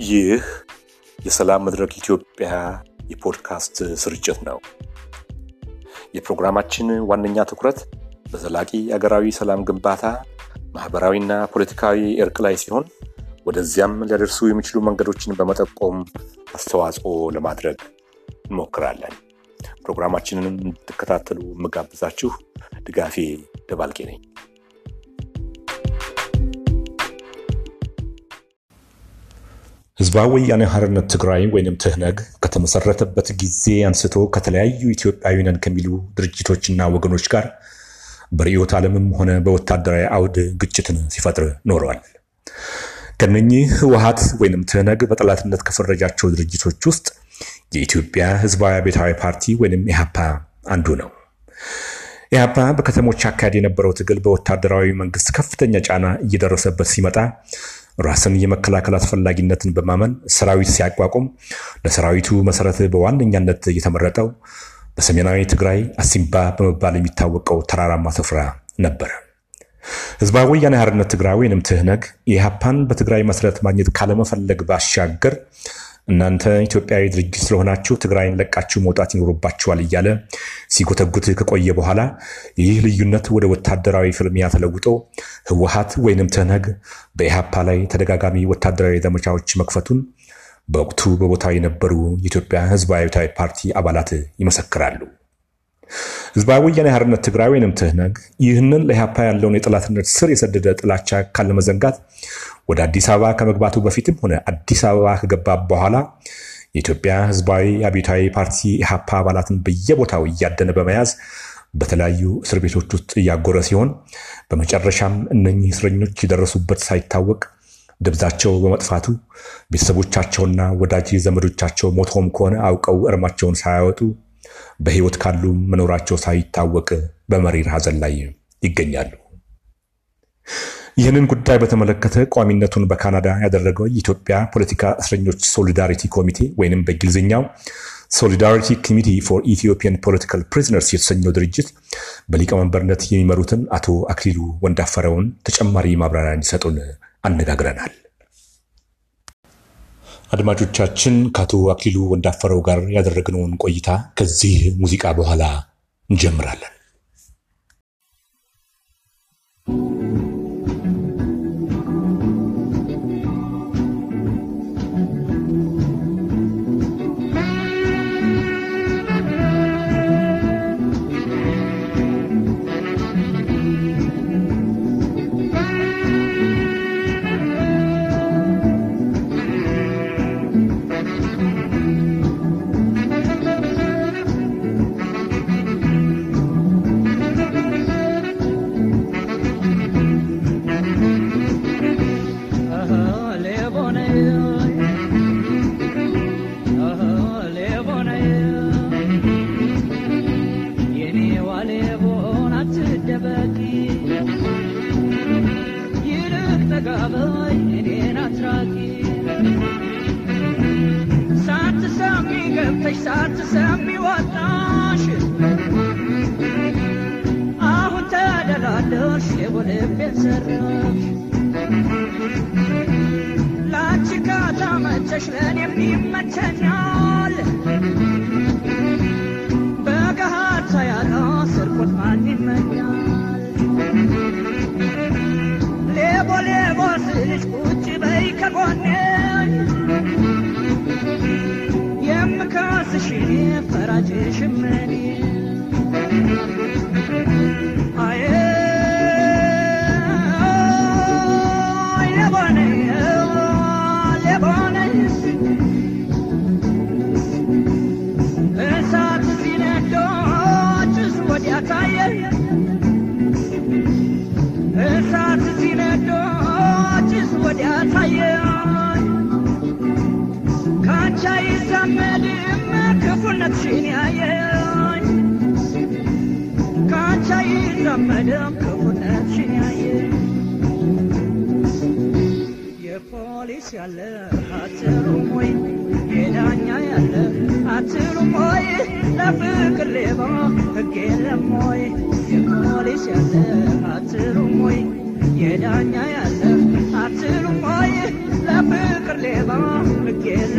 ይህ የሰላም መድረክ ኢትዮጵያ የፖድካስት ስርጭት ነው። የፕሮግራማችን ዋነኛ ትኩረት በዘላቂ አገራዊ ሰላም ግንባታ፣ ማህበራዊና ፖለቲካዊ እርቅ ላይ ሲሆን ወደዚያም ሊያደርሱ የሚችሉ መንገዶችን በመጠቆም አስተዋጽኦ ለማድረግ እንሞክራለን። ፕሮግራማችንን እንድትከታተሉ የምጋብዛችሁ ድጋፌ ደባልቄ ነኝ። ህዝባዊ ወያነ ሓርነት ትግራይ ወይም ትህነግ ከተመሰረተበት ጊዜ አንስቶ ከተለያዩ ኢትዮጵያዊ ነን ከሚሉ ድርጅቶችና ወገኖች ጋር በርዕዮተ ዓለምም ሆነ በወታደራዊ አውድ ግጭትን ሲፈጥር ኖረዋል። ከነኚህ ህወሀት ወይንም ትህነግ በጠላትነት ከፈረጃቸው ድርጅቶች ውስጥ የኢትዮጵያ ህዝባዊ አብዮታዊ ፓርቲ ወይንም ኢህአፓ አንዱ ነው። ኢህአፓ በከተሞች አካሄድ የነበረው ትግል በወታደራዊ መንግስት ከፍተኛ ጫና እየደረሰበት ሲመጣ ራስን የመከላከል አስፈላጊነትን በማመን ሰራዊት ሲያቋቁም ለሰራዊቱ መሰረት በዋነኛነት የተመረጠው በሰሜናዊ ትግራይ አሲምባ በመባል የሚታወቀው ተራራማ ስፍራ ነበር። ህዝባዊ ወያነ ሓርነት ትግራይ ወይንም ትህነግ የኢህአፓን በትግራይ መሰረት ማግኘት ካለመፈለግ ባሻገር እናንተ ኢትዮጵያዊ ድርጅት ስለሆናችሁ ትግራይን ለቃችሁ መውጣት ይኖሩባችኋል እያለ ሲጎተጉት ከቆየ በኋላ ይህ ልዩነት ወደ ወታደራዊ ፍልሚያ ተለውጦ ህወሀት ወይንም ትህነግ በኢህአፓ ላይ ተደጋጋሚ ወታደራዊ ዘመቻዎች መክፈቱን በወቅቱ በቦታው የነበሩ የኢትዮጵያ ህዝባዊ አብዮታዊ ፓርቲ አባላት ይመሰክራሉ። ህዝባዊ ወያነ ሓርነት ትግራይ ወይንም ትህነግ ይህንን ለኢህአፓ ያለውን የጠላትነት ስር የሰደደ ጥላቻ ካለመዘንጋት ወደ አዲስ አበባ ከመግባቱ በፊትም ሆነ አዲስ አበባ ከገባ በኋላ የኢትዮጵያ ህዝባዊ አብዮታዊ ፓርቲ ኢህአፓ አባላትን በየቦታው እያደነ በመያዝ በተለያዩ እስር ቤቶች ውስጥ እያጎረ ሲሆን በመጨረሻም እነኚህ እስረኞች የደረሱበት ሳይታወቅ ደብዛቸው በመጥፋቱ ቤተሰቦቻቸውና ወዳጅ ዘመዶቻቸው ሞተውም ከሆነ አውቀው እርማቸውን ሳያወጡ በህይወት ካሉ መኖራቸው ሳይታወቅ በመሪር ሐዘን ላይ ይገኛሉ። ይህንን ጉዳይ በተመለከተ ቋሚነቱን በካናዳ ያደረገው የኢትዮጵያ ፖለቲካ እስረኞች ሶሊዳሪቲ ኮሚቴ ወይንም በእንግሊዝኛው Solidarity Committee for Ethiopian Political Prisoners የተሰኘው ድርጅት በሊቀመንበርነት የሚመሩትን አቶ አክሊሉ ወንዳፈረውን ተጨማሪ ማብራሪያ እንዲሰጡን አነጋግረናል። አድማጮቻችን ከአቶ አክሊሉ ወንዳፈረው ጋር ያደረግነውን ቆይታ ከዚህ ሙዚቃ በኋላ እንጀምራለን። ፈራጅ ሽመኔ ፖሊስ ያለ አትሉም ወይ? የዳኛ ያለ አትሉም ወይ? ለፍቅር ሌባ ሕግ የለም ወይ? የፖሊስ ያለ አትሉም ወይ? የዳኛ ያለ አትሉም ወይ? ለፍቅር ሌባ ሌባዬ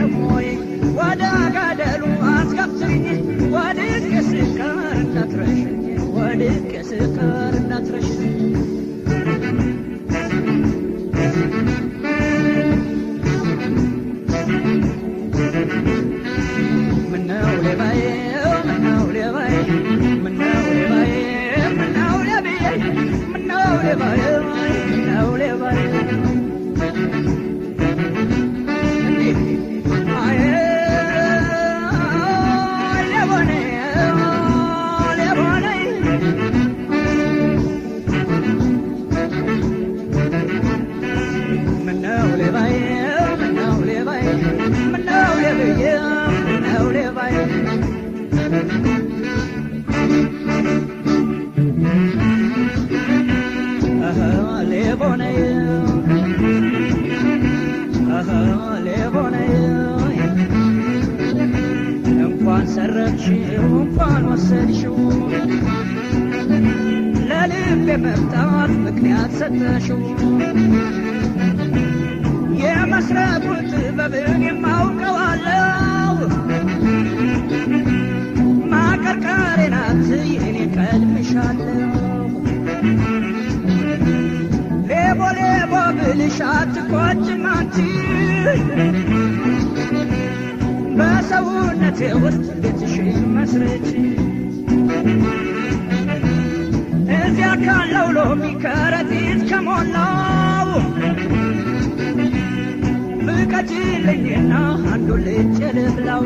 ፍቀጂልኝና አንዱን ልጭ ልብላው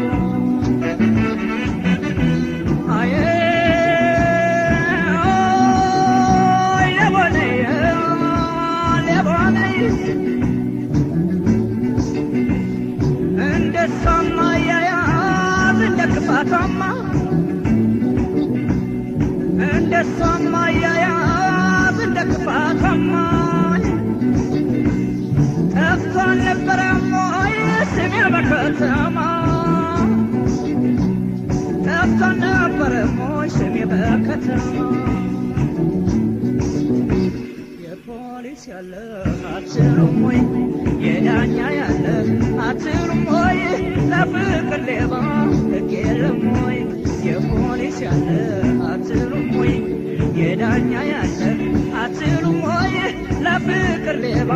ነኝ ሌቦ ነኝ እንደ ክፋቷማ በከተማ ጠፍቶ አልነበረም ወይ ስሜ የፖሊስ ያለ አትሉም ወይ የዳኛ ያለ አትሉም ወይ ለፍቅር ሌባ ሕግ የለም ወይ የፖሊስ ያለ አትሉም ወይ የዳኛ ያለ አትሉም ወይ ለፍቅር ሌባ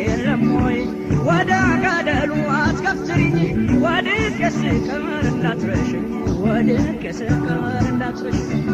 የለም ወይ ወደ ገደሉ አትከፍትሪኝ ወድቄ ስቀር እንዳትረሽኝ ወድቄ ስቀር እንዳትረሽኝ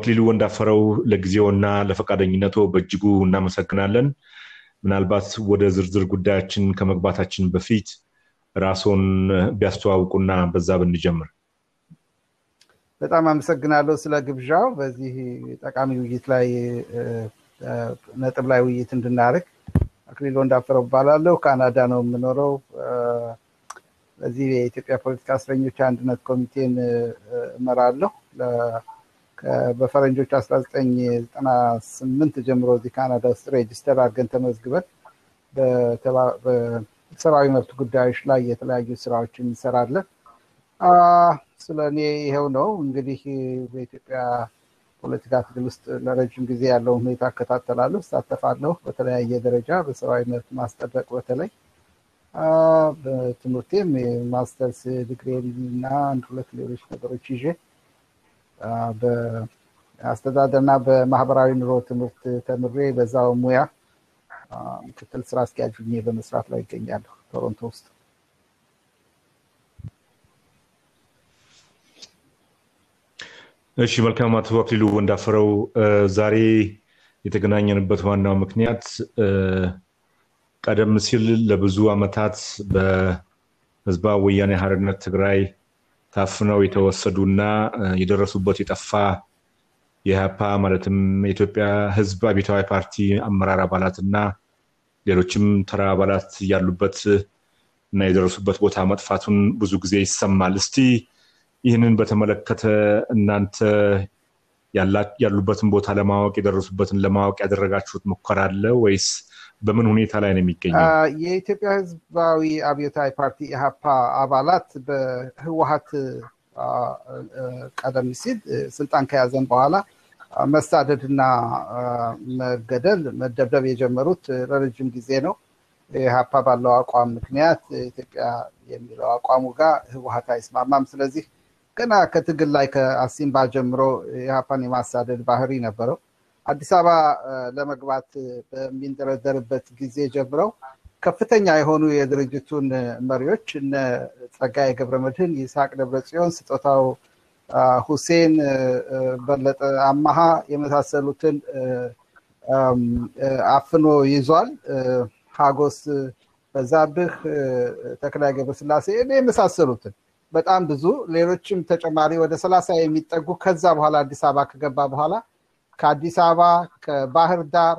አክሊሉ ወንዳፈረው ለጊዜውና ለፈቃደኝነቶ በእጅጉ እናመሰግናለን። ምናልባት ወደ ዝርዝር ጉዳያችን ከመግባታችን በፊት ራስዎን ቢያስተዋውቁና በዛ ብንጀምር። በጣም አመሰግናለሁ ስለ ግብዣው። በዚህ ጠቃሚ ውይይት ላይ ነጥብ ላይ ውይይት እንድናደርግ አክሊሉ ወንዳፈረው እባላለሁ። ካናዳ ነው የምኖረው። በዚህ የኢትዮጵያ ፖለቲካ እስረኞች አንድነት ኮሚቴን እመራለሁ። በፈረንጆች 1998 ጀምሮ እዚህ ካናዳ ውስጥ ሬጅስተር አድርገን ተመዝግበን በሰብአዊ መብት ጉዳዮች ላይ የተለያዩ ስራዎችን እንሰራለን። ስለ እኔ ይኸው ነው እንግዲህ በኢትዮጵያ ፖለቲካ ትግል ውስጥ ለረጅም ጊዜ ያለውን ሁኔታ እከታተላለሁ፣ እሳተፋለሁ። በተለያየ ደረጃ በሰብአዊ መብት ማስጠበቅ በተለይ በትምህርቴም master's degree እና አንድ ሁለት ሌሎች ነገሮች ይዤ በአስተዳደርና በማህበራዊ ኑሮ ትምህርት ተምሬ በዛው ሙያ ምክትል ስራ አስኪያጅ ሆኜ በመስራት ላይ ይገኛለሁ ቶሮንቶ ውስጥ። እሺ መልካም አቶ አክሊሉ ወንዳፈረው ዛሬ የተገናኘንበት ዋናው ምክንያት ቀደም ሲል ለብዙ አመታት በህዝባዊ ወያኔ ሓርነት ትግራይ ታፍነው የተወሰዱና የደረሱበት የጠፋ የኢህአፓ ማለትም የኢትዮጵያ ሕዝብ አብዮታዊ ፓርቲ አመራር አባላትና ሌሎችም ተራ አባላት ያሉበት እና የደረሱበት ቦታ መጥፋቱን ብዙ ጊዜ ይሰማል። እስቲ ይህንን በተመለከተ እናንተ ያሉበትን ቦታ ለማወቅ የደረሱበትን ለማወቅ ያደረጋችሁት ሙከራ አለ ወይስ በምን ሁኔታ ላይ ነው የሚገኘው? የኢትዮጵያ ህዝባዊ አብዮታዊ ፓርቲ ኢህአፓ አባላት በህወሀት ቀደም ሲል ስልጣን ከያዘን በኋላ መሳደድና መገደል፣ መደብደብ የጀመሩት ለረጅም ጊዜ ነው። ኢህአፓ ባለው አቋም ምክንያት ኢትዮጵያ የሚለው አቋሙ ጋር ህወሀት አይስማማም። ስለዚህ ገና ከትግል ላይ ከአሲምባ ጀምሮ ኢህአፓን የማሳደድ ባህሪ ነበረው። አዲስ አበባ ለመግባት በሚንደረደርበት ጊዜ ጀምረው ከፍተኛ የሆኑ የድርጅቱን መሪዎች እነ ጸጋዬ ገብረመድህን፣ ይስሐቅ ደብረጽዮን፣ ስጦታው ሁሴን፣ በለጠ አማሃ የመሳሰሉትን አፍኖ ይዟል። ሀጎስ በዛብህ፣ ተክላይ ገብረስላሴ የመሳሰሉትን በጣም ብዙ ሌሎችም ተጨማሪ ወደ ሰላሳ የሚጠጉ ከዛ በኋላ አዲስ አበባ ከገባ በኋላ ከአዲስ አበባ ከባህር ዳር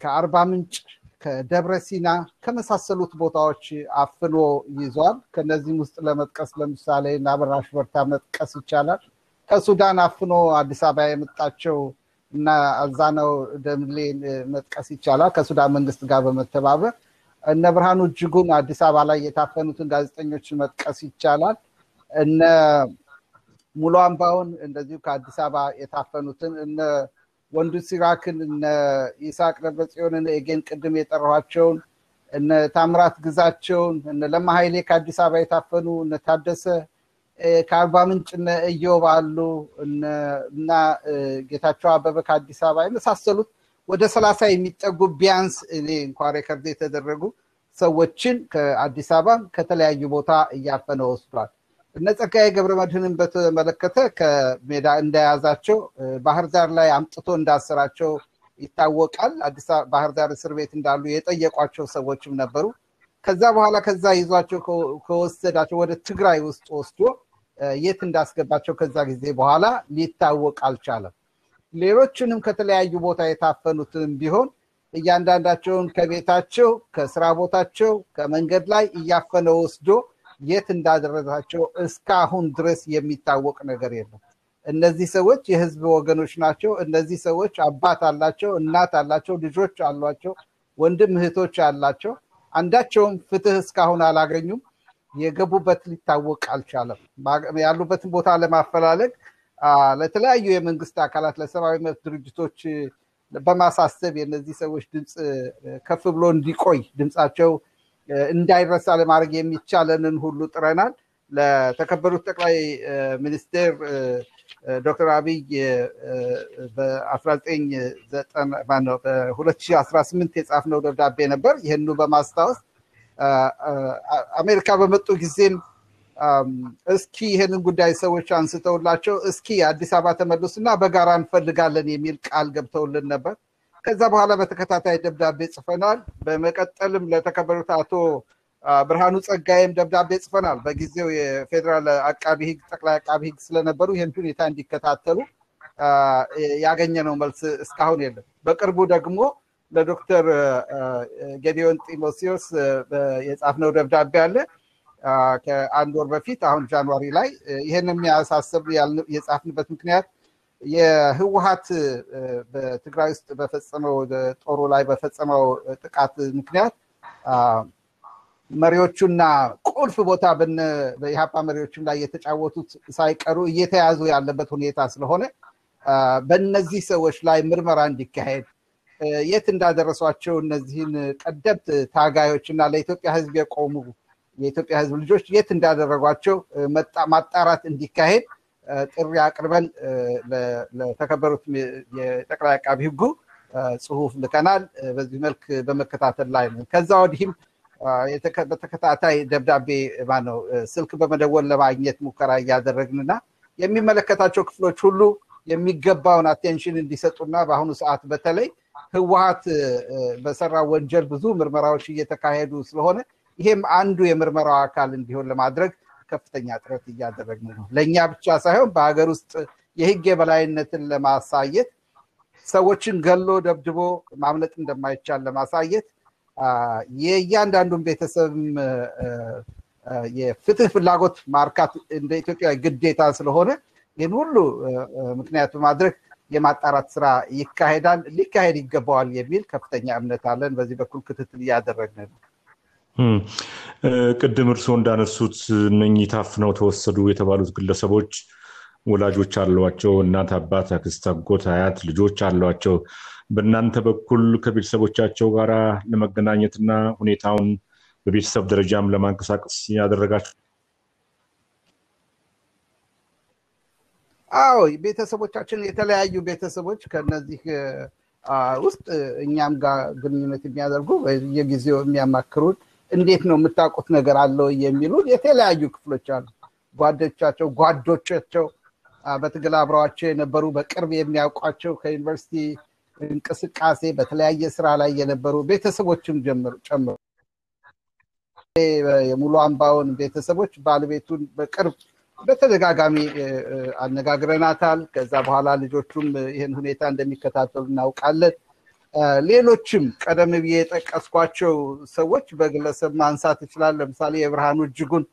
ከአርባ ምንጭ ከደብረ ሲና ከመሳሰሉት ቦታዎች አፍኖ ይዟል። ከነዚህም ውስጥ ለመጥቀስ ለምሳሌ አበራሽ በርታ መጥቀስ ይቻላል። ከሱዳን አፍኖ አዲስ አበባ የመጣቸው እና አዛነው ደምሌን መጥቀስ ይቻላል። ከሱዳን መንግስት ጋር በመተባበር እነ ብርሃኑ እጅጉን አዲስ አበባ ላይ የታፈኑትን ጋዜጠኞች መጥቀስ ይቻላል። እነ ሙሉ አምባውን እንደዚሁ ከአዲስ አበባ የታፈኑትን እነ ወንዱ ሲራክን እነ ይስሐቅ ደብረጽዮንን ኤጌን ቅድም የጠራኋቸውን እነ ታምራት ግዛቸውን እነ ለማ ኃይሌ ከአዲስ አበባ የታፈኑ እነ ታደሰ ከአርባ ምንጭ እነ እዮብ አሉ እና ጌታቸው አበበ ከአዲስ አበባ የመሳሰሉት ወደ ሰላሳ የሚጠጉ ቢያንስ እኔ እንኳ record የተደረጉ ሰዎችን ከአዲስ አበባ ከተለያዩ ቦታ እያፈነ ወስዷል። እነ ጸጋዬ ገብረ መድህንን በተመለከተ ከሜዳ እንደያዛቸው ባህር ዳር ላይ አምጥቶ እንዳሰራቸው ይታወቃል። አዲስ ባህር ዳር እስር ቤት እንዳሉ የጠየቋቸው ሰዎችም ነበሩ። ከዛ በኋላ ከዛ ይዟቸው ከወሰዳቸው ወደ ትግራይ ውስጥ ወስዶ የት እንዳስገባቸው ከዛ ጊዜ በኋላ ሊታወቅ አልቻለም። ሌሎችንም ከተለያዩ ቦታ የታፈኑትንም ቢሆን እያንዳንዳቸውን ከቤታቸው፣ ከስራ ቦታቸው፣ ከመንገድ ላይ እያፈነ ወስዶ የት እንዳደረሳቸው እስካሁን ድረስ የሚታወቅ ነገር የለም። እነዚህ ሰዎች የህዝብ ወገኖች ናቸው። እነዚህ ሰዎች አባት አላቸው፣ እናት አላቸው፣ ልጆች አሏቸው፣ ወንድም እህቶች አላቸው። አንዳቸውም ፍትህ እስካሁን አላገኙም። የገቡበት ሊታወቅ አልቻለም። ያሉበትን ቦታ ለማፈላለግ ለተለያዩ የመንግስት አካላት ለሰብአዊ መብት ድርጅቶች በማሳሰብ የእነዚህ ሰዎች ድምፅ ከፍ ብሎ እንዲቆይ ድምፃቸው እንዳይረሳ ለማድረግ የሚቻለንን ሁሉ ጥረናል። ለተከበሩት ጠቅላይ ሚኒስቴር ዶክተር አብይ በ2018 የጻፍነው ደብዳቤ ነበር። ይህኑ በማስታወስ አሜሪካ በመጡ ጊዜም እስኪ ይህንን ጉዳይ ሰዎች አንስተውላቸው እስኪ አዲስ አበባ ተመልሱና በጋራ እንፈልጋለን የሚል ቃል ገብተውልን ነበር። ከዛ በኋላ በተከታታይ ደብዳቤ ጽፈናል። በመቀጠልም ለተከበሩት አቶ ብርሃኑ ጸጋይም ደብዳቤ ጽፈናል። በጊዜው የፌዴራል አቃቢ ሕግ ጠቅላይ አቃቢ ሕግ ስለነበሩ ይህን ሁኔታ እንዲከታተሉ ያገኘነው መልስ እስካሁን የለም። በቅርቡ ደግሞ ለዶክተር ጌዲዮን ጢሞቴዎስ የጻፍነው ደብዳቤ አለ ከአንድ ወር በፊት አሁን ጃንዋሪ ላይ ይህን የሚያሳስብ የጻፍንበት ምክንያት የህወሀት በትግራይ ውስጥ በፈጸመው ጦሩ ላይ በፈጸመው ጥቃት ምክንያት መሪዎቹና ቁልፍ ቦታ በኢህአፓ መሪዎችም ላይ የተጫወቱት ሳይቀሩ እየተያዙ ያለበት ሁኔታ ስለሆነ በእነዚህ ሰዎች ላይ ምርመራ እንዲካሄድ የት እንዳደረሷቸው እነዚህን ቀደምት ታጋዮች እና ለኢትዮጵያ ህዝብ የቆሙ የኢትዮጵያ ህዝብ ልጆች የት እንዳደረጓቸው ማጣራት እንዲካሄድ ጥሪ አቅርበን ለተከበሩት የጠቅላይ አቃቢ ህጉ ጽሁፍ ልከናል። በዚህ መልክ በመከታተል ላይ ነው። ከዛ ወዲህም በተከታታይ ደብዳቤ ማነው ስልክ በመደወል ለማግኘት ሙከራ እያደረግንና የሚመለከታቸው ክፍሎች ሁሉ የሚገባውን አቴንሽን እንዲሰጡና በአሁኑ ሰዓት በተለይ ህወሀት በሰራ ወንጀል ብዙ ምርመራዎች እየተካሄዱ ስለሆነ ይሄም አንዱ የምርመራው አካል እንዲሆን ለማድረግ ከፍተኛ ጥረት እያደረግን ነው። ለእኛ ብቻ ሳይሆን በሀገር ውስጥ የህግ የበላይነትን ለማሳየት ሰዎችን ገሎ ደብድቦ ማምለጥ እንደማይቻል ለማሳየት የእያንዳንዱን ቤተሰብም የፍትህ ፍላጎት ማርካት እንደ ኢትዮጵያ ግዴታ ስለሆነ ይህን ሁሉ ምክንያት በማድረግ የማጣራት ስራ ይካሄዳል፣ ሊካሄድ ይገባዋል የሚል ከፍተኛ እምነት አለን። በዚህ በኩል ክትትል እያደረግን ነው። ቅድም እርስዎ እንዳነሱት እነኚህ ታፍነው ተወሰዱ የተባሉት ግለሰቦች ወላጆች አሏቸው፣ እናት፣ አባት፣ አክስት፣ አጎት፣ አያት፣ ልጆች አሏቸው። በእናንተ በኩል ከቤተሰቦቻቸው ጋር ለመገናኘትና ሁኔታውን በቤተሰብ ደረጃም ለማንቀሳቀስ ያደረጋቸው? አዎ ቤተሰቦቻችን የተለያዩ ቤተሰቦች ከነዚህ ውስጥ እኛም ጋር ግንኙነት የሚያደርጉ በየጊዜው የሚያማክሩን እንዴት ነው የምታውቁት ነገር አለው የሚሉ የተለያዩ ክፍሎች አሉ። ጓዶቻቸው፣ ጓዶቻቸው በትግል አብረዋቸው የነበሩ በቅርብ የሚያውቋቸው ከዩኒቨርሲቲ እንቅስቃሴ በተለያየ ስራ ላይ የነበሩ ቤተሰቦችም ጨምሮ የሙሉ አምባውን ቤተሰቦች ባለቤቱን በቅርብ በተደጋጋሚ አነጋግረናታል። ከዛ በኋላ ልጆቹም ይህን ሁኔታ እንደሚከታተሉ እናውቃለን። ሌሎችም ቀደም ብዬ የጠቀስኳቸው ሰዎች በግለሰብ ማንሳት ይችላል። ለምሳሌ የብርሃኑ እጅጉን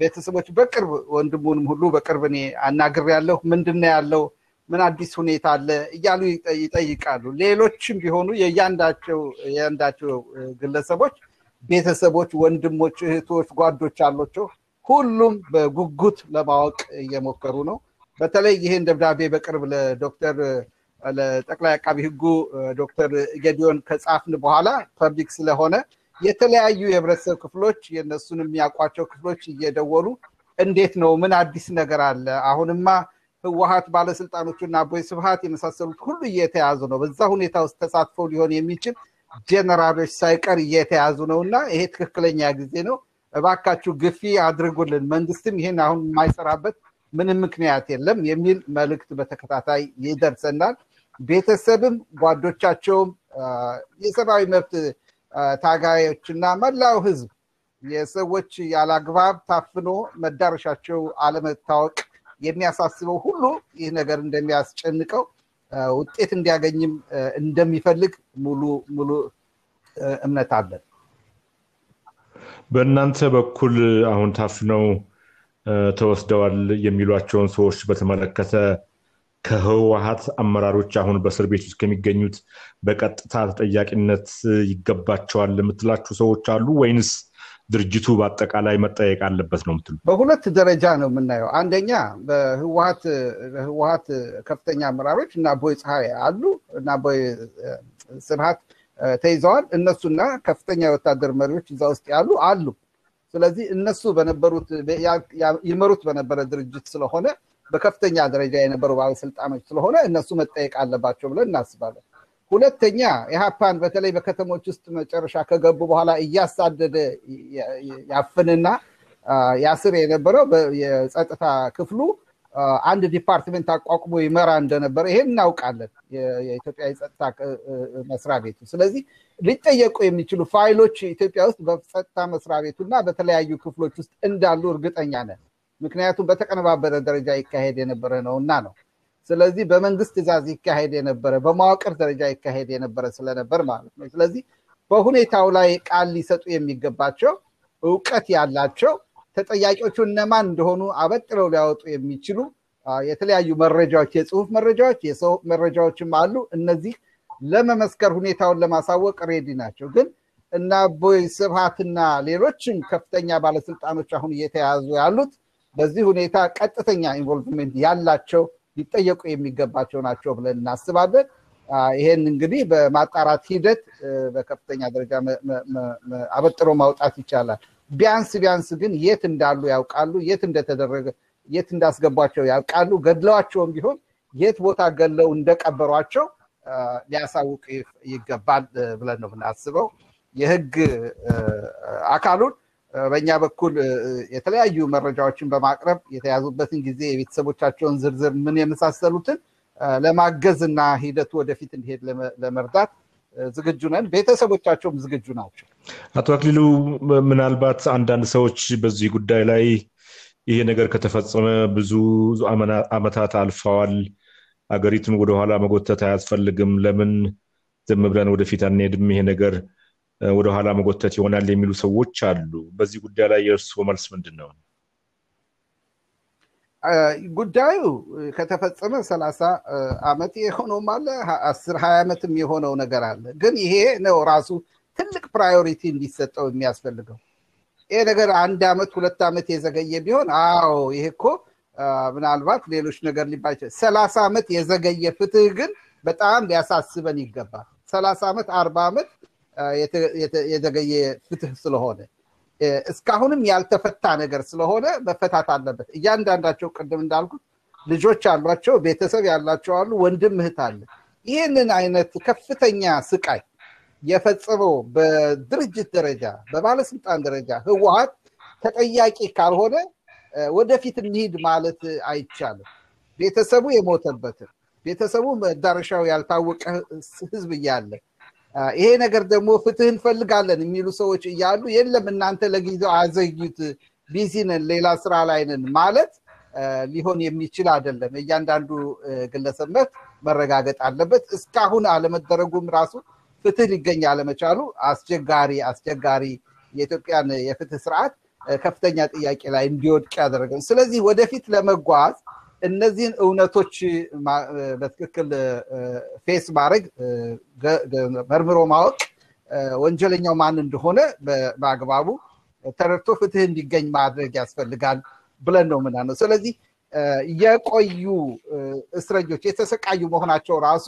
ቤተሰቦች በቅርብ ወንድሙንም ሁሉ በቅርብ እኔ አናግሬያለሁ። ምንድን ነው ያለው? ምን አዲስ ሁኔታ አለ? እያሉ ይጠይቃሉ። ሌሎችም ቢሆኑ የእያንዳቸው ግለሰቦች ቤተሰቦች፣ ወንድሞች፣ እህቶች፣ ጓዶች አሏቸው። ሁሉም በጉጉት ለማወቅ እየሞከሩ ነው። በተለይ ይህን ደብዳቤ በቅርብ ለዶክተር ለጠቅላይ አቃቢ ሕጉ ዶክተር ጌዲዮን ከጻፍን በኋላ ፐብሊክ ስለሆነ የተለያዩ የህብረተሰብ ክፍሎች የእነሱን የሚያውቋቸው ክፍሎች እየደወሉ እንዴት ነው? ምን አዲስ ነገር አለ? አሁንማ ህወሀት ባለስልጣኖቹ እና አቦይ ስብሀት የመሳሰሉት ሁሉ እየተያዙ ነው። በዛ ሁኔታ ውስጥ ተሳትፈው ሊሆን የሚችል ጀነራሎች ሳይቀር እየተያዙ ነው እና ይሄ ትክክለኛ ጊዜ ነው። እባካችሁ ግፊ አድርጉልን። መንግስትም ይህን አሁን የማይሰራበት ምንም ምክንያት የለም የሚል መልእክት በተከታታይ ይደርሰናል። ቤተሰብም ጓዶቻቸውም የሰብአዊ መብት ታጋዮችና መላው ህዝብ የሰዎች ያላግባብ ታፍኖ መዳረሻቸው አለመታወቅ የሚያሳስበው ሁሉ ይህ ነገር እንደሚያስጨንቀው ውጤት እንዲያገኝም እንደሚፈልግ ሙሉ ሙሉ እምነት አለን። በእናንተ በኩል አሁን ታፍነው ተወስደዋል የሚሏቸውን ሰዎች በተመለከተ ከህወሀት አመራሮች አሁን በእስር ቤት ውስጥ ከሚገኙት በቀጥታ ተጠያቂነት ይገባቸዋል የምትላችሁ ሰዎች አሉ ወይንስ ድርጅቱ በአጠቃላይ መጠየቅ አለበት ነው የምትሉ? በሁለት ደረጃ ነው የምናየው። አንደኛ በህወሀት ከፍተኛ አመራሮች እና አቦይ ፀሐይ አሉ እና አቦይ ስብሀት ተይዘዋል። እነሱና ከፍተኛ የወታደር መሪዎች እዛ ውስጥ ያሉ አሉ። ስለዚህ እነሱ በነበሩት ይመሩት በነበረ ድርጅት ስለሆነ በከፍተኛ ደረጃ የነበሩ ባለስልጣኖች ስለሆነ እነሱ መጠየቅ አለባቸው ብለን እናስባለን። ሁለተኛ ኢህአፓን በተለይ በከተሞች ውስጥ መጨረሻ ከገቡ በኋላ እያሳደደ ያፍንና ያስር የነበረው የጸጥታ ክፍሉ አንድ department አቋቁሞ ይመራ እንደነበረ ይሄን እናውቃለን፣ የኢትዮጵያ የጸጥታ መስሪያ ቤቱ። ስለዚህ ሊጠየቁ የሚችሉ ፋይሎች ኢትዮጵያ ውስጥ በጸጥታ መስሪያ ቤቱ እና በተለያዩ ክፍሎች ውስጥ እንዳሉ እርግጠኛ ነን። ምክንያቱም በተቀነባበረ ደረጃ ይካሄድ የነበረ ነው እና ነው። ስለዚህ በመንግስት ትዕዛዝ ይካሄድ የነበረ በመዋቅር ደረጃ ይካሄድ የነበረ ስለነበር ማለት ነው። ስለዚህ በሁኔታው ላይ ቃል ሊሰጡ የሚገባቸው እውቀት ያላቸው ተጠያቂዎቹ እነማን እንደሆኑ አበጥረው ሊያወጡ የሚችሉ የተለያዩ መረጃዎች፣ የጽሁፍ መረጃዎች፣ የሰው መረጃዎችም አሉ። እነዚህ ለመመስከር ሁኔታውን ለማሳወቅ ሬዲ ናቸው። ግን እና አቦይ ስብሃትና ሌሎችም ከፍተኛ ባለስልጣኖች አሁን እየተያዙ ያሉት በዚህ ሁኔታ ቀጥተኛ involvement ያላቸው ሊጠየቁ የሚገባቸው ናቸው ብለን እናስባለን። ይሄን እንግዲህ በማጣራት ሂደት በከፍተኛ ደረጃ አበጥሮ ማውጣት ይቻላል። ቢያንስ ቢያንስ ግን የት እንዳሉ ያውቃሉ፣ የት እንደተደረገ የት እንዳስገቧቸው ያውቃሉ። ገድለዋቸውም ቢሆን የት ቦታ ገለው እንደቀበሯቸው ሊያሳውቅ ይገባል ብለን ነው የምናስበው። የህግ አካሉን በእኛ በኩል የተለያዩ መረጃዎችን በማቅረብ የተያዙበትን ጊዜ የቤተሰቦቻቸውን ዝርዝር ምን የመሳሰሉትን ለማገዝ እና ሂደቱ ወደፊት እንዲሄድ ለመርዳት ዝግጁ ነን። ቤተሰቦቻቸውም ዝግጁ ናቸው። አቶ አክሊሉ ምናልባት አንዳንድ ሰዎች በዚህ ጉዳይ ላይ ይሄ ነገር ከተፈጸመ ብዙ ዓመታት አልፈዋል፣ አገሪቱን ወደኋላ መጎተት አያስፈልግም፣ ለምን ዝም ብለን ወደፊት አንሄድም፣ ይሄ ነገር ወደኋላ መጎተት ይሆናል የሚሉ ሰዎች አሉ። በዚህ ጉዳይ ላይ የእርስዎ መልስ ምንድን ነው? ጉዳዩ ከተፈጸመ ሰላሳ ዓመት የሆነውም አለ አስር ሀያ ዓመትም የሆነው ነገር አለ። ግን ይሄ ነው ራሱ ትልቅ priority እንዲሰጠው የሚያስፈልገው። ይሄ ነገር አንድ ዓመት ሁለት ዓመት የዘገየ ቢሆን አዎ ይሄ እኮ ምናልባት ሌሎች ነገር ሊባል ሰላሳ ዓመት የዘገየ ፍትህ ግን በጣም ሊያሳስበን ይገባል። ሰላሳ ዓመት አርባ ዓመት የዘገየ ፍትህ ስለሆነ እስካሁንም ያልተፈታ ነገር ስለሆነ መፈታት አለበት። እያንዳንዳቸው ቅድም እንዳልኩት ልጆች አሏቸው፣ ቤተሰብ ያላቸው አሉ፣ ወንድም እህት አለ። ይህንን አይነት ከፍተኛ ስቃይ የፈጸመው በድርጅት ደረጃ በባለስልጣን ደረጃ ህወሀት ተጠያቂ ካልሆነ ወደፊት እንሂድ ማለት አይቻልም። ቤተሰቡ የሞተበትን ቤተሰቡ መዳረሻው ያልታወቀ ህዝብ እያለ ይሄ ነገር ደግሞ ፍትህ እንፈልጋለን የሚሉ ሰዎች እያሉ የለም እናንተ ለጊዜው አዘግዩት፣ ቢዚ ሌላ ስራ ላይ ማለት ሊሆን የሚችል አይደለም። እያንዳንዱ ግለሰብ መብት መረጋገጥ አለበት። እስካሁን አለመደረጉም ራሱ ፍትህ ሊገኝ አለመቻሉ አስቸጋሪ አስቸጋሪ የኢትዮጵያን የፍትህ ስርዓት ከፍተኛ ጥያቄ ላይ እንዲወድቅ ያደረገ ስለዚህ ወደፊት ለመጓዝ እነዚህን እውነቶች በትክክል face ማድረግ መርምሮ ማወቅ ወንጀለኛው ማን እንደሆነ በአግባቡ ተረድቶ ፍትህ እንዲገኝ ማድረግ ያስፈልጋል ብለን ነው ምናነው። ስለዚህ የቆዩ እስረኞች የተሰቃዩ መሆናቸው ራሱ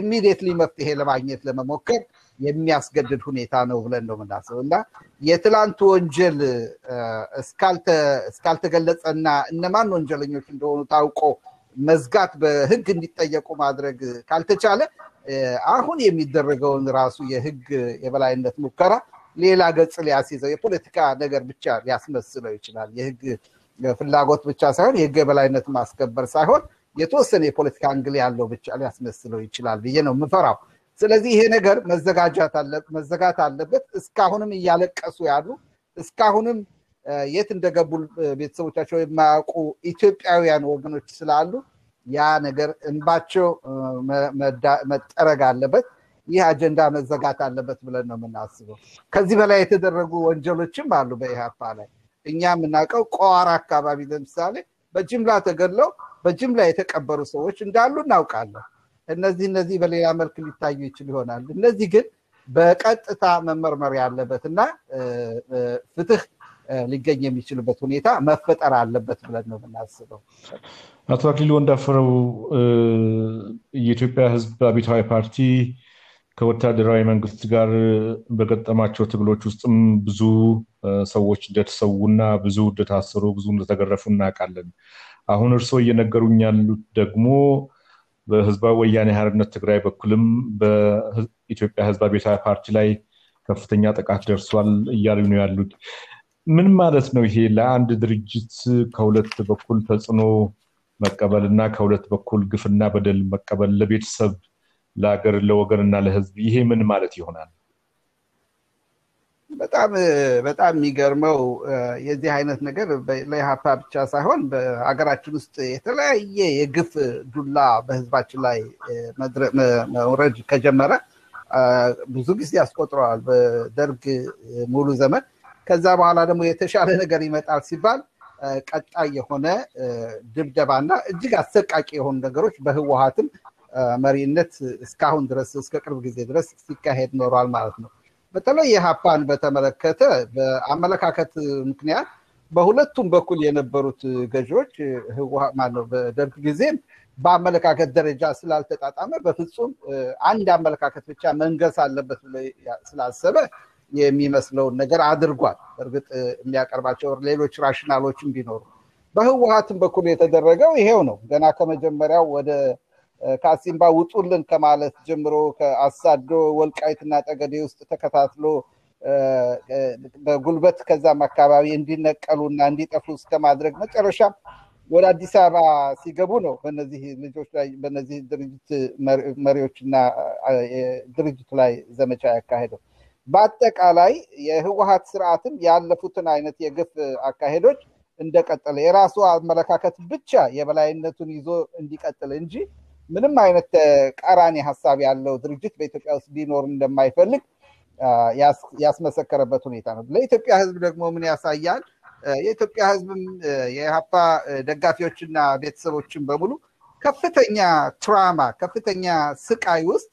immediately መፍትሄ ለማግኘት ለመሞከር የሚያስገድድ ሁኔታ ነው ብለን ነው የምናስበው እና የትላንቱ ወንጀል እስካልተገለጸና እነማን ወንጀለኞች እንደሆኑ ታውቆ መዝጋት በህግ እንዲጠየቁ ማድረግ ካልተቻለ አሁን የሚደረገውን ራሱ የህግ የበላይነት ሙከራ ሌላ ገጽ ሊያስይዘው የፖለቲካ ነገር ብቻ ሊያስመስለው ይችላል። የህግ ፍላጎት ብቻ ሳይሆን የህግ የበላይነት ማስከበር ሳይሆን የተወሰነ የፖለቲካ አንግል ያለው ብቻ ሊያስመስለው ይችላል ብዬ ነው የምፈራው። ስለዚህ ይሄ ነገር መዘጋት አለበት። እስካሁንም እያለቀሱ ያሉ እስካሁንም የት እንደገቡ ቤተሰቦቻቸው የማያውቁ ኢትዮጵያውያን ወገኖች ስላሉ ያ ነገር እንባቸው መጠረግ አለበት። ይህ አጀንዳ መዘጋት አለበት ብለን ነው የምናስበው። ከዚህ በላይ የተደረጉ ወንጀሎችም አሉ በኢህአፓ ላይ። እኛ የምናውቀው ቆዋራ አካባቢ ለምሳሌ በጅምላ ተገድለው በጅምላ የተቀበሩ ሰዎች እንዳሉ እናውቃለን። እነዚህ እነዚህ በሌላ መልክ ሊታዩ ይችል ይሆናል። እነዚህ ግን በቀጥታ መመርመር ያለበት እና ፍትህ ሊገኝ የሚችልበት ሁኔታ መፈጠር አለበት ብለን ነው የምናስበው። አቶ አክሊሉ ወንዳፈረው የኢትዮጵያ ሕዝብ አብዮታዊ ፓርቲ ከወታደራዊ መንግስት ጋር በገጠማቸው ትግሎች ውስጥም ብዙ ሰዎች እንደተሰዉና ብዙ እንደታሰሩ ብዙ እንደተገረፉ እናውቃለን። አሁን እርስዎ እየነገሩኝ ያሉት ደግሞ በህዝባዊ ወያኔ ሓርነት ትግራይ በኩልም በኢትዮጵያ ህዝብ አብዮታዊ ፓርቲ ላይ ከፍተኛ ጥቃት ደርሷል እያሉ ነው ያሉት። ምን ማለት ነው ይሄ? ለአንድ ድርጅት ከሁለት በኩል ተጽዕኖ መቀበል እና ከሁለት በኩል ግፍና በደል መቀበል ለቤተሰብ፣ ለሀገር፣ ለወገን እና ለህዝብ ይሄ ምን ማለት ይሆናል? በጣም በጣም የሚገርመው የዚህ አይነት ነገር ለኢህአፓ ብቻ ሳይሆን በሀገራችን ውስጥ የተለያየ የግፍ ዱላ በህዝባችን ላይ መውረድ ከጀመረ ብዙ ጊዜ ያስቆጥረዋል። በደርግ ሙሉ ዘመን ከዛ በኋላ ደግሞ የተሻለ ነገር ይመጣል ሲባል ቀጣይ የሆነ ድብደባና እጅግ አሰቃቂ የሆኑ ነገሮች በህወሀትም መሪነት እስካሁን ድረስ እስከ ቅርብ ጊዜ ድረስ ሲካሄድ ኖሯል ማለት ነው። በተለይ የሀፓን በተመለከተ በአመለካከት ምክንያት በሁለቱም በኩል የነበሩት ገዢዎች ማነው በደርግ ጊዜም በአመለካከት ደረጃ ስላልተጣጣመ በፍጹም አንድ አመለካከት ብቻ መንገስ አለበት ብሎ ስላሰበ የሚመስለውን ነገር አድርጓል። እርግጥ የሚያቀርባቸው ሌሎች ራሽናሎችም ቢኖሩ በህወሀትም በኩል የተደረገው ይሄው ነው። ገና ከመጀመሪያው ወደ ካሲምባ ውጡልን ከማለት ጀምሮ ከአሳዶ ወልቃይትና ጠገዴ ውስጥ ተከታትሎ በጉልበት ከዛም አካባቢ እንዲነቀሉ እና እንዲጠፉ እስከ ማድረግ መጨረሻም ወደ አዲስ አበባ ሲገቡ ነው በነዚህ ልጆች ላይ በነዚህ ድርጅት መሪዎችና ድርጅቱ ላይ ዘመቻ ያካሄደው። በአጠቃላይ የህወሀት ስርዓትም ያለፉትን አይነት የግፍ አካሄዶች እንደቀጠለ የራሱ አመለካከት ብቻ የበላይነቱን ይዞ እንዲቀጥል እንጂ ምንም አይነት ተቃራኒ ሀሳብ ያለው ድርጅት በኢትዮጵያ ውስጥ ሊኖር እንደማይፈልግ ያስመሰከረበት ሁኔታ ነው። ለኢትዮጵያ ህዝብ ደግሞ ምን ያሳያል? የኢትዮጵያ ህዝብም የኢህአፓ ደጋፊዎችና ቤተሰቦችን በሙሉ ከፍተኛ ትራማ ከፍተኛ ስቃይ ውስጥ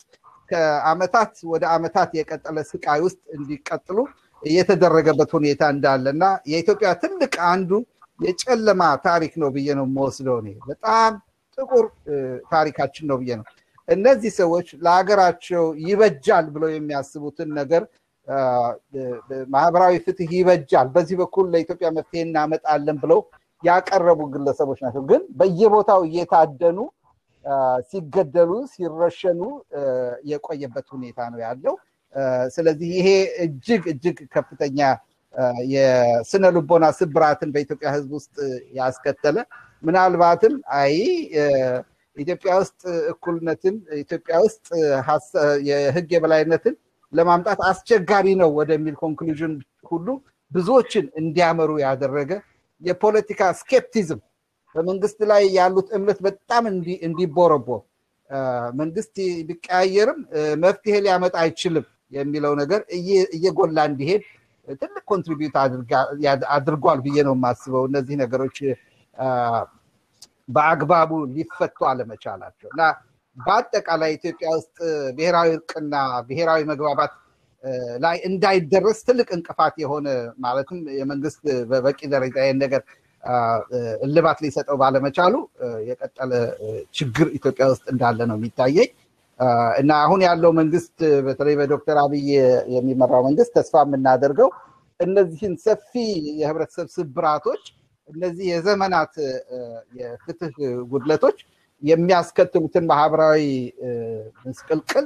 ከአመታት ወደ አመታት የቀጠለ ስቃይ ውስጥ እንዲቀጥሉ እየተደረገበት ሁኔታ እንዳለ እና የኢትዮጵያ ትልቅ አንዱ የጨለማ ታሪክ ነው ብዬ ነው የምወስደው በጣም ጥቁር ታሪካችን ነው ብዬ ነው። እነዚህ ሰዎች ለሀገራቸው ይበጃል ብለው የሚያስቡትን ነገር ማህበራዊ ፍትህ ይበጃል፣ በዚህ በኩል ለኢትዮጵያ መፍትሄ እናመጣለን ብለው ያቀረቡ ግለሰቦች ናቸው። ግን በየቦታው እየታደኑ ሲገደሉ፣ ሲረሸኑ የቆየበት ሁኔታ ነው ያለው። ስለዚህ ይሄ እጅግ እጅግ ከፍተኛ የስነ ልቦና ስብራትን በኢትዮጵያ ህዝብ ውስጥ ያስከተለ ምናልባትም አይ ኢትዮጵያ ውስጥ እኩልነትን ኢትዮጵያ ውስጥ የህግ የበላይነትን ለማምጣት አስቸጋሪ ነው ወደሚል ኮንክሉዥን ሁሉ ብዙዎችን እንዲያመሩ ያደረገ የፖለቲካ ስኬፕቲዝም በመንግስት ላይ ያሉት እምነት በጣም እንዲቦረቦር መንግስት ቢቀያየርም መፍትሄ ሊያመጣ አይችልም የሚለው ነገር እየጎላ እንዲሄድ ትልቅ ኮንትሪቢዩት አድርጓል ብዬ ነው የማስበው። እነዚህ ነገሮች በአግባቡ ሊፈቱ አለመቻላቸው እና በአጠቃላይ ኢትዮጵያ ውስጥ ብሔራዊ እርቅና ብሔራዊ መግባባት ላይ እንዳይደረስ ትልቅ እንቅፋት የሆነ ማለትም የመንግስት በበቂ ደረጃ ይህን ነገር እልባት ሊሰጠው ባለመቻሉ የቀጠለ ችግር ኢትዮጵያ ውስጥ እንዳለ ነው የሚታየኝ። እና አሁን ያለው መንግስት በተለይ በዶክተር አብይ የሚመራው መንግስት ተስፋ የምናደርገው እነዚህን ሰፊ የህብረተሰብ ስብራቶች እነዚህ የዘመናት የፍትህ ጉድለቶች የሚያስከትሉትን ማህበራዊ ምስቅልቅል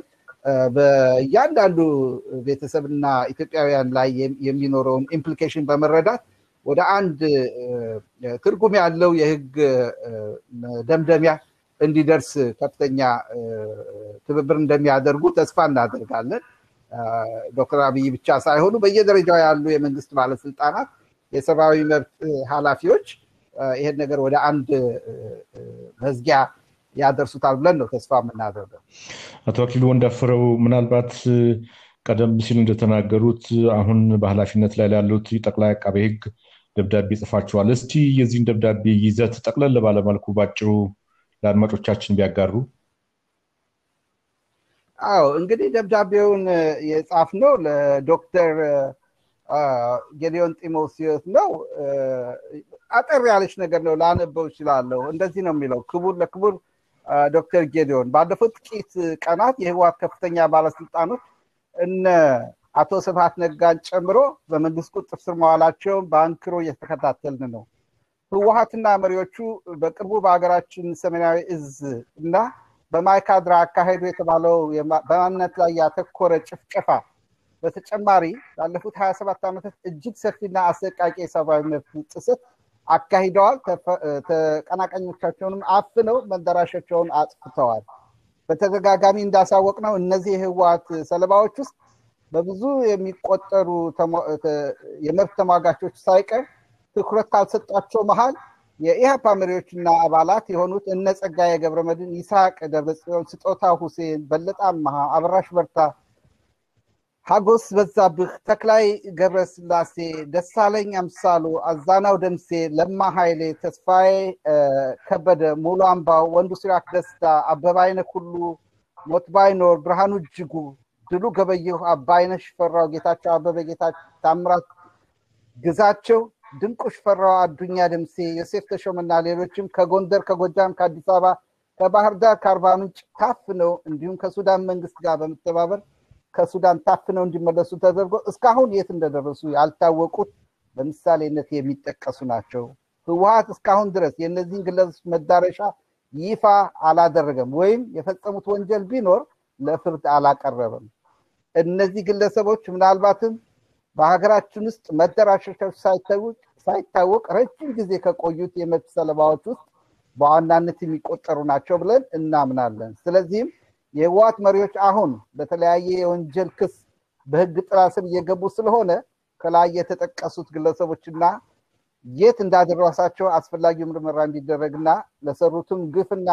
በእያንዳንዱ ቤተሰብና ኢትዮጵያውያን ላይ የሚኖረውን implication በመረዳት ወደ አንድ ትርጉም ያለው የህግ ደምደሚያ እንዲደርስ ከፍተኛ ትብብር እንደሚያደርጉ ተስፋ እናደርጋለን። ዶክተር አብይ ብቻ ሳይሆኑ በየደረጃው ያሉ የመንግስት ባለስልጣናት፣ የሰብአዊ መብት ኃላፊዎች ይሄን ነገር ወደ አንድ መዝጊያ ያደርሱታል ብለን ነው ተስፋ የምናደርገው። አቶ አክሊሉ ወንዳፍረው ምናልባት ቀደም ሲል እንደተናገሩት አሁን በኃላፊነት ላይ ላሉት ጠቅላይ አቃቤ ህግ ደብዳቤ ጽፋችኋል። እስቲ የዚህን ደብዳቤ ይዘት ጠቅለል ባለመልኩ ባጭሩ ለአድማጮቻችን ቢያጋሩ። አዎ እንግዲህ ደብዳቤውን የጻፍነው ለዶክተር ጌዲዮን ጢሞቴዎስ ነው። አጠር ያለች ነገር ነው፣ ላነበው እችላለሁ። እንደዚህ ነው የሚለው ክቡር ለክቡር ዶክተር ጌዲዮን ባለፉት ጥቂት ቀናት የህወሓት ከፍተኛ ባለስልጣኖች እነ አቶ ስብሃት ነጋን ጨምሮ በመንግስት ቁጥጥር ስር መዋላቸውን በአንክሮ እየተከታተልን ነው። ህወሓትና መሪዎቹ በቅርቡ በሀገራችን ሰሜናዊ እዝ እና በማይካድራ አካሄዱ የተባለው በማንነት ላይ ያተኮረ ጭፍጨፋ በተጨማሪ ላለፉት ሀያ ሰባት ዓመታት እጅግ ሰፊና አሰቃቂ የሰብአዊ መብት ጥሰት አካሂደዋል። ተቀናቃኞቻቸውንም አፍነው መዳረሻቸውን አጥፍተዋል። በተደጋጋሚ እንዳሳወቅ ነው እነዚህ የህወሓት ሰለባዎች ውስጥ በብዙ የሚቆጠሩ የመብት ተሟጋቾች ሳይቀር ትኩረት ካልሰጧቸው መሀል የኢህአፓ መሪዎችና አባላት የሆኑት እነ ጸጋዬ ገብረመድህን፣ ይስሐቅ ደብረጽዮን፣ ስጦታ ሁሴን፣ በለጠ አመሃ፣ አበራሽ በርታ፣ ሀጎስ በዛብህ፣ ተክላይ ገብረስላሴ፣ ደሳለኝ አምሳሉ፣ አዛናው ደምሴ፣ ለማ ኃይሌ፣ ተስፋዬ ከበደ፣ ሙሉ አምባው፣ ወንዱ ሲራክ ደስታ፣ አበባይነ ኩሉ፣ ሞት ባይኖር፣ ብርሃኑ እጅጉ፣ ድሉ ገበየሁ፣ አባይነሽ ፈራው፣ ጌታቸው አበበ፣ ጌታቸው ታምራት ግዛቸው ድንቁ ሽፈራው፣ አዱኛ ደምሴ፣ ዮሴፍ ተሾመና ሌሎችም ከጎንደር፣ ከጎጃም፣ ከአዲስ አበባ፣ ከባህር ዳር፣ ከአርባ ምንጭ ታፍነው እንዲሁም ከሱዳን መንግስት ጋር በመተባበር ከሱዳን ታፍነው እንዲመለሱ ተደርጎ እስካሁን የት እንደደረሱ ያልታወቁት በምሳሌነት የሚጠቀሱ ናቸው። ህወሓት እስካሁን ድረስ የእነዚህን ግለሰቦች መዳረሻ ይፋ አላደረገም ወይም የፈጸሙት ወንጀል ቢኖር ለፍርድ አላቀረበም። እነዚህ ግለሰቦች ምናልባትም በሀገራችን ውስጥ ሳይታዩ ሳይታወቅ ረጅም ጊዜ ከቆዩት የመብት ሰለባዎች ውስጥ በዋናነት የሚቆጠሩ ናቸው ብለን እናምናለን። ስለዚህም የህወሓት መሪዎች አሁን በተለያየ የወንጀል ክስ በህግ ጥላ ስር እየገቡ ስለሆነ ከላይ የተጠቀሱት ግለሰቦችና የት እንዳደረሳቸው አስፈላጊው ምርመራ እንዲደረግና ለሰሩትም ግፍና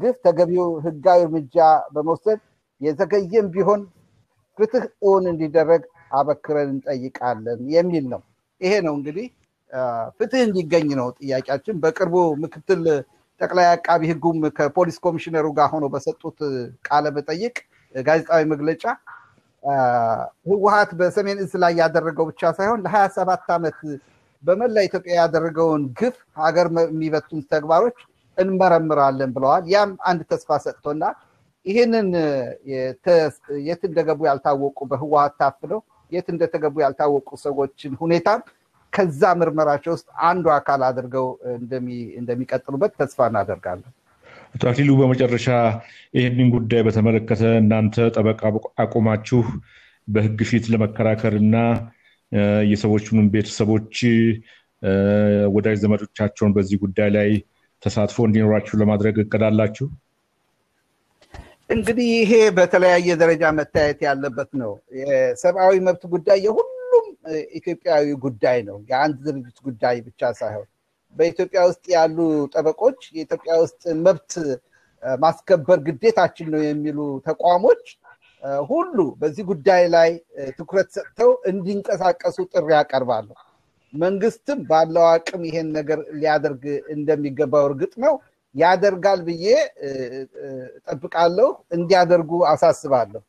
ግፍ ተገቢው ህጋዊ እርምጃ በመውሰድ የዘገየም ቢሆን ፍትህ እውን እንዲደረግ አበክረን እንጠይቃለን የሚል ነው። ይሄ ነው እንግዲህ ፍትህ እንዲገኝ ነው ጥያቄያችን። በቅርቡ ምክትል ጠቅላይ አቃቢ ህጉም ከፖሊስ ኮሚሽነሩ ጋር ሆነው በሰጡት ቃለ መጠይቅ ጋዜጣዊ መግለጫ ህወሓት በሰሜን እዝ ላይ ያደረገው ብቻ ሳይሆን ለሀያ ሰባት ዓመት በመላ ኢትዮጵያ ያደረገውን ግፍ ሀገር የሚበቱን ተግባሮች እንመረምራለን ብለዋል። ያም አንድ ተስፋ ሰጥቶናል። ይህንን የት እንደገቡ ያልታወቁ በህወሓት ታፍነው የት እንደተገቡ ያልታወቁ ሰዎችን ሁኔታም ከዛ ምርመራቸው ውስጥ አንዱ አካል አድርገው እንደሚቀጥሉበት ተስፋ እናደርጋለን። አቶ አክሊሉ በመጨረሻ ይህንን ጉዳይ በተመለከተ እናንተ ጠበቃ አቁማችሁ በህግ ፊት ለመከራከር እና የሰዎቹንም ቤተሰቦች ወዳጅ ዘመዶቻቸውን በዚህ ጉዳይ ላይ ተሳትፎ እንዲኖራችሁ ለማድረግ እቅድ አላችሁ? እንግዲህ ይሄ በተለያየ ደረጃ መታየት ያለበት ነው። የሰብአዊ መብት ጉዳይ የሁሉም ኢትዮጵያዊ ጉዳይ ነው። የአንድ ድርጅት ጉዳይ ብቻ ሳይሆን በኢትዮጵያ ውስጥ ያሉ ጠበቆች የኢትዮጵያ ውስጥ መብት ማስከበር ግዴታችን ነው የሚሉ ተቋሞች ሁሉ በዚህ ጉዳይ ላይ ትኩረት ሰጥተው እንዲንቀሳቀሱ ጥሪ ያቀርባሉ። መንግስትም ባለው አቅም ይሄን ነገር ሊያደርግ እንደሚገባው እርግጥ ነው ያደርጋል ብዬ ጠብቃለሁ። እንዲያደርጉ አሳስባለሁ።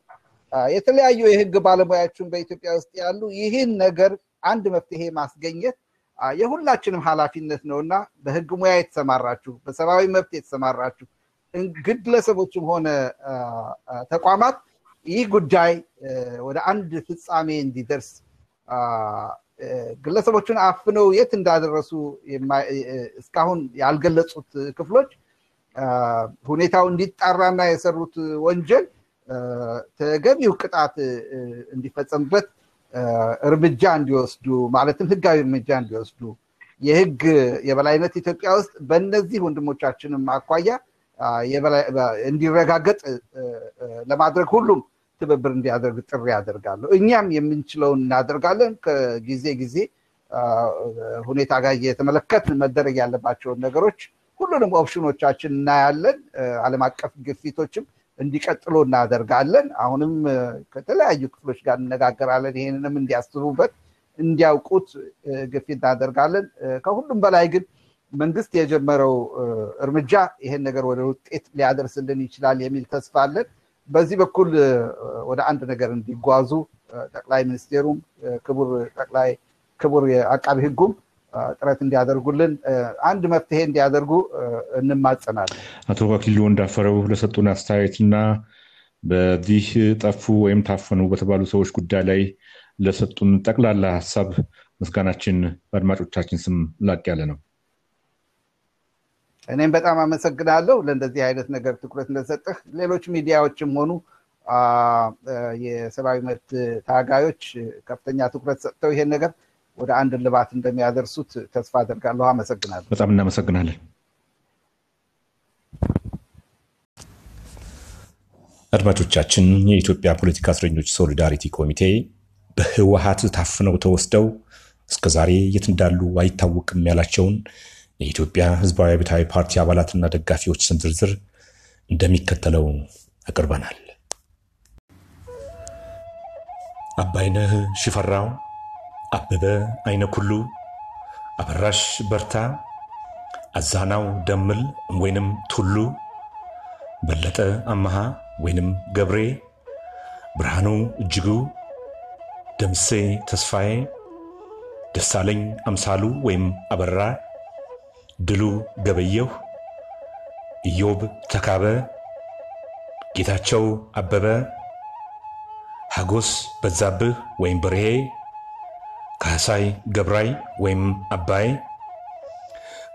የተለያዩ የህግ ባለሙያዎችን በኢትዮጵያ ውስጥ ያሉ ይህን ነገር አንድ መፍትሄ ማስገኘት የሁላችንም ኃላፊነት ነው እና በህግ ሙያ የተሰማራችሁ፣ በሰብአዊ መብት የተሰማራችሁ ግለሰቦችም ሆነ ተቋማት ይህ ጉዳይ ወደ አንድ ፍጻሜ እንዲደርስ ግለሰቦችን አፍነው የት እንዳደረሱ እስካሁን ያልገለጹት ክፍሎች ሁኔታው እንዲጣራና የሰሩት ወንጀል ተገቢው ቅጣት እንዲፈጸምበት እርምጃ እንዲወስዱ ማለትም ህጋዊ እርምጃ እንዲወስዱ የህግ የበላይነት ኢትዮጵያ ውስጥ በእነዚህ ወንድሞቻችንም አኳያ እንዲረጋገጥ ለማድረግ ሁሉም ትብብር እንዲያደርግ ጥሪ ያደርጋለሁ። እኛም የምንችለውን እናደርጋለን። ከጊዜ ጊዜ ሁኔታ ጋር እየተመለከት መደረግ ያለባቸውን ነገሮች ሁሉንም ኦፕሽኖቻችን እናያለን። ዓለም አቀፍ ግፊቶችም እንዲቀጥሉ እናደርጋለን። አሁንም ከተለያዩ ክፍሎች ጋር እነጋገራለን። ይሄንንም እንዲያስቡበት እንዲያውቁት ግፊት እናደርጋለን። ከሁሉም በላይ ግን መንግስት የጀመረው እርምጃ ይሄን ነገር ወደ ውጤት ሊያደርስልን ይችላል የሚል ተስፋ አለን። በዚህ በኩል ወደ አንድ ነገር እንዲጓዙ ጠቅላይ ሚኒስቴሩም ክቡር ጠቅላይ ክቡር የአቃቢ ህጉም ጥረት እንዲያደርጉልን አንድ መፍትሄ እንዲያደርጉ እንማጸናለን። አቶ አክሊሉ እንዳፈረው ለሰጡን አስተያየትና በዚህ ጠፉ ወይም ታፈኑ በተባሉ ሰዎች ጉዳይ ላይ ለሰጡን ጠቅላላ ሀሳብ ምስጋናችን በአድማጮቻችን ስም ላቅ ያለ ነው። እኔም በጣም አመሰግናለሁ ለእንደዚህ አይነት ነገር ትኩረት እንደሰጠህ። ሌሎች ሚዲያዎችም ሆኑ የሰብአዊ መብት ታጋዮች ከፍተኛ ትኩረት ሰጥተው ይሄን ነገር ወደ አንድ ልባት እንደሚያደርሱት ተስፋ አደርጋለሁ። አመሰግናለሁ። በጣም እናመሰግናለን። አድማጮቻችን፣ የኢትዮጵያ ፖለቲካ እስረኞች ሶሊዳሪቲ ኮሚቴ በህወሀት ታፍነው ተወስደው እስከዛሬ የት እንዳሉ አይታወቅም ያላቸውን የኢትዮጵያ ህዝባዊ አብዮታዊ ፓርቲ አባላትና ደጋፊዎች ስም ዝርዝር እንደሚከተለው አቅርበናል። አባይነህ ሽፈራው፣ አበበ አይነ ኩሉ፣ አበራሽ በርታ፣ አዛናው ደምል ወይንም ቱሉ፣ በለጠ አመሃ ወይንም ገብሬ፣ ብርሃኑ እጅጉ፣ ደምሴ ተስፋዬ፣ ደሳለኝ አምሳሉ ወይም አበራ ድሉ ገበየሁ፣ ኢዮብ ተካበ፣ ጌታቸው አበበ፣ ሐጎስ በዛብህ ወይም በርሄ፣ ካህሳይ ገብራይ ወይም አባይ፣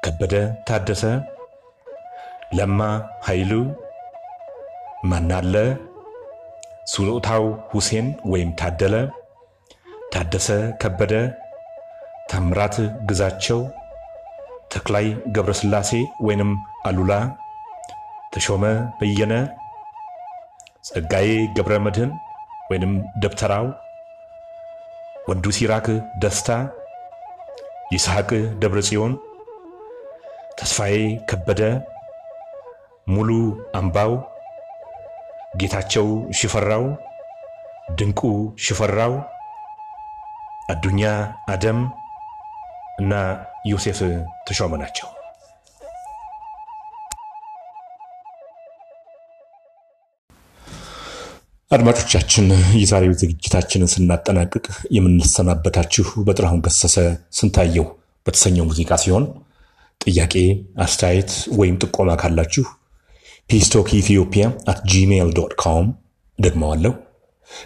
ከበደ ታደሰ፣ ለማ ኃይሉ፣ ማናለ፣ ሱሉታው ሁሴን ወይም ታደለ፣ ታደሰ ከበደ፣ ታምራት ግዛቸው፣ ተክላይ ገብረስላሴ ወይንም አሉላ፣ ተሾመ በየነ፣ ጸጋዬ ገብረ መድህን ወይንም ደብተራው፣ ወንዱ ሲራክ ደስታ፣ ይስሐቅ ደብረ ጽዮን፣ ተስፋዬ ከበደ፣ ሙሉ አምባው፣ ጌታቸው ሽፈራው፣ ድንቁ ሽፈራው፣ አዱኛ አደም እና ዮሴፍ ተሾመ ናቸው። አድማጮቻችን የዛሬው ዝግጅታችንን ስናጠናቅቅ የምንሰናበታችሁ በጥላሁን ገሰሰ ስንታየው በተሰኘው ሙዚቃ ሲሆን ጥያቄ፣ አስተያየት ወይም ጥቆማ ካላችሁ peace talk Ethiopia at gmail dot com ደግመዋለሁ።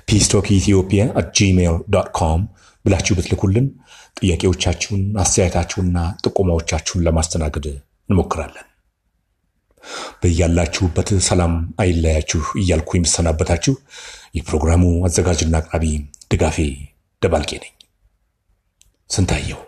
peace talk Ethiopia at gmail dot com ብላችሁ ብትልኩልን ጥያቄዎቻችሁን፣ አስተያየታችሁንና ጥቆማዎቻችሁን ለማስተናገድ እንሞክራለን። በያላችሁበት ሰላም አይለያችሁ እያልኩ የምሰናበታችሁ የፕሮግራሙ አዘጋጅና አቅራቢ ድጋፌ ደባልቄ ነኝ። ስንታየው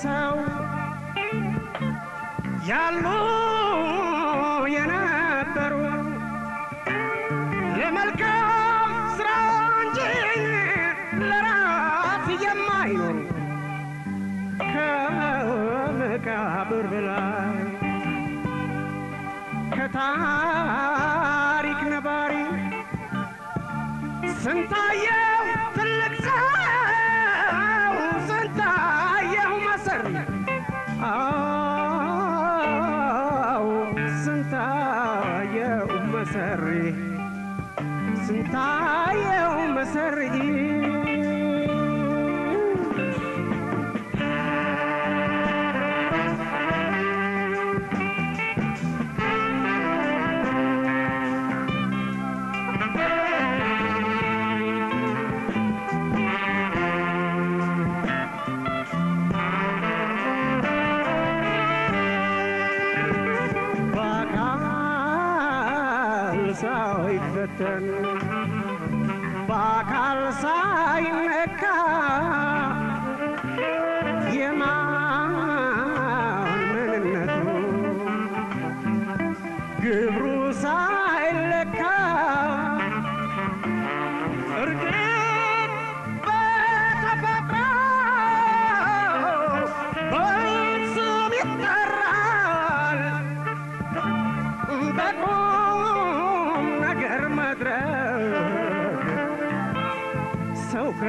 ሰው ያሉ የነበሩ ለመልካም ስራ እንጂ ለራስ የማይኖሩ ከመቃብር በላይ ከታሪክ ሳይፈተን በአካል ሳይነካ የማን ምንነቱ ግብሩ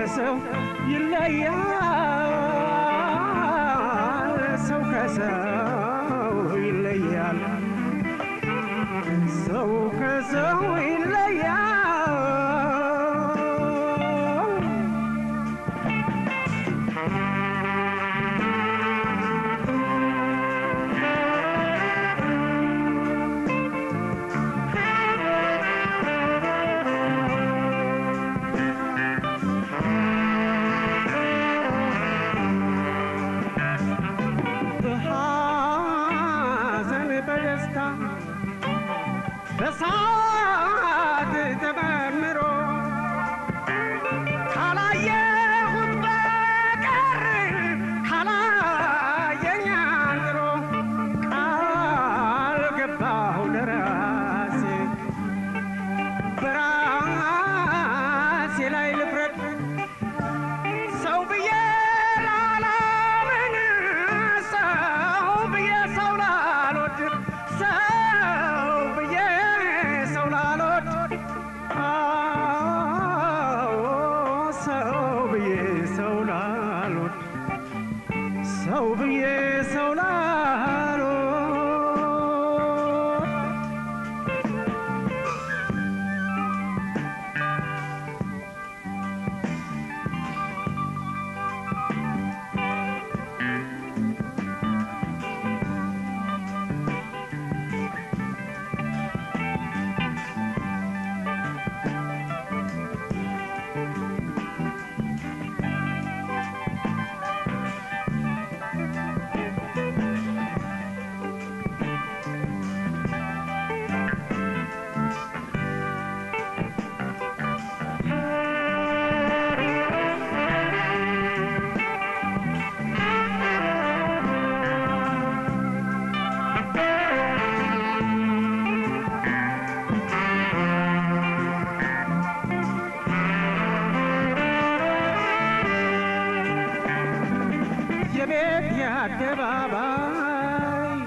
ከሰው ይለያል። ሰው ከሰው የቤት የአደባባይ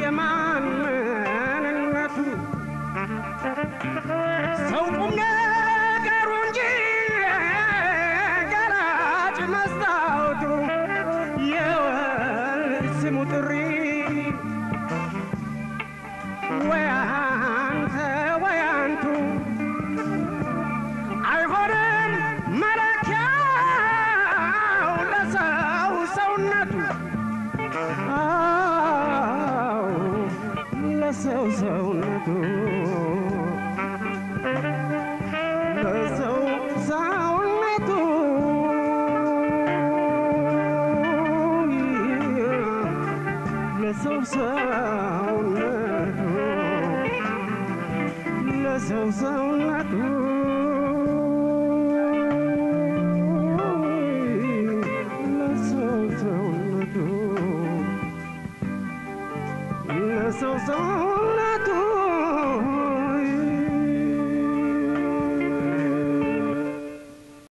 የማን ምንነቱ ሰው ቁም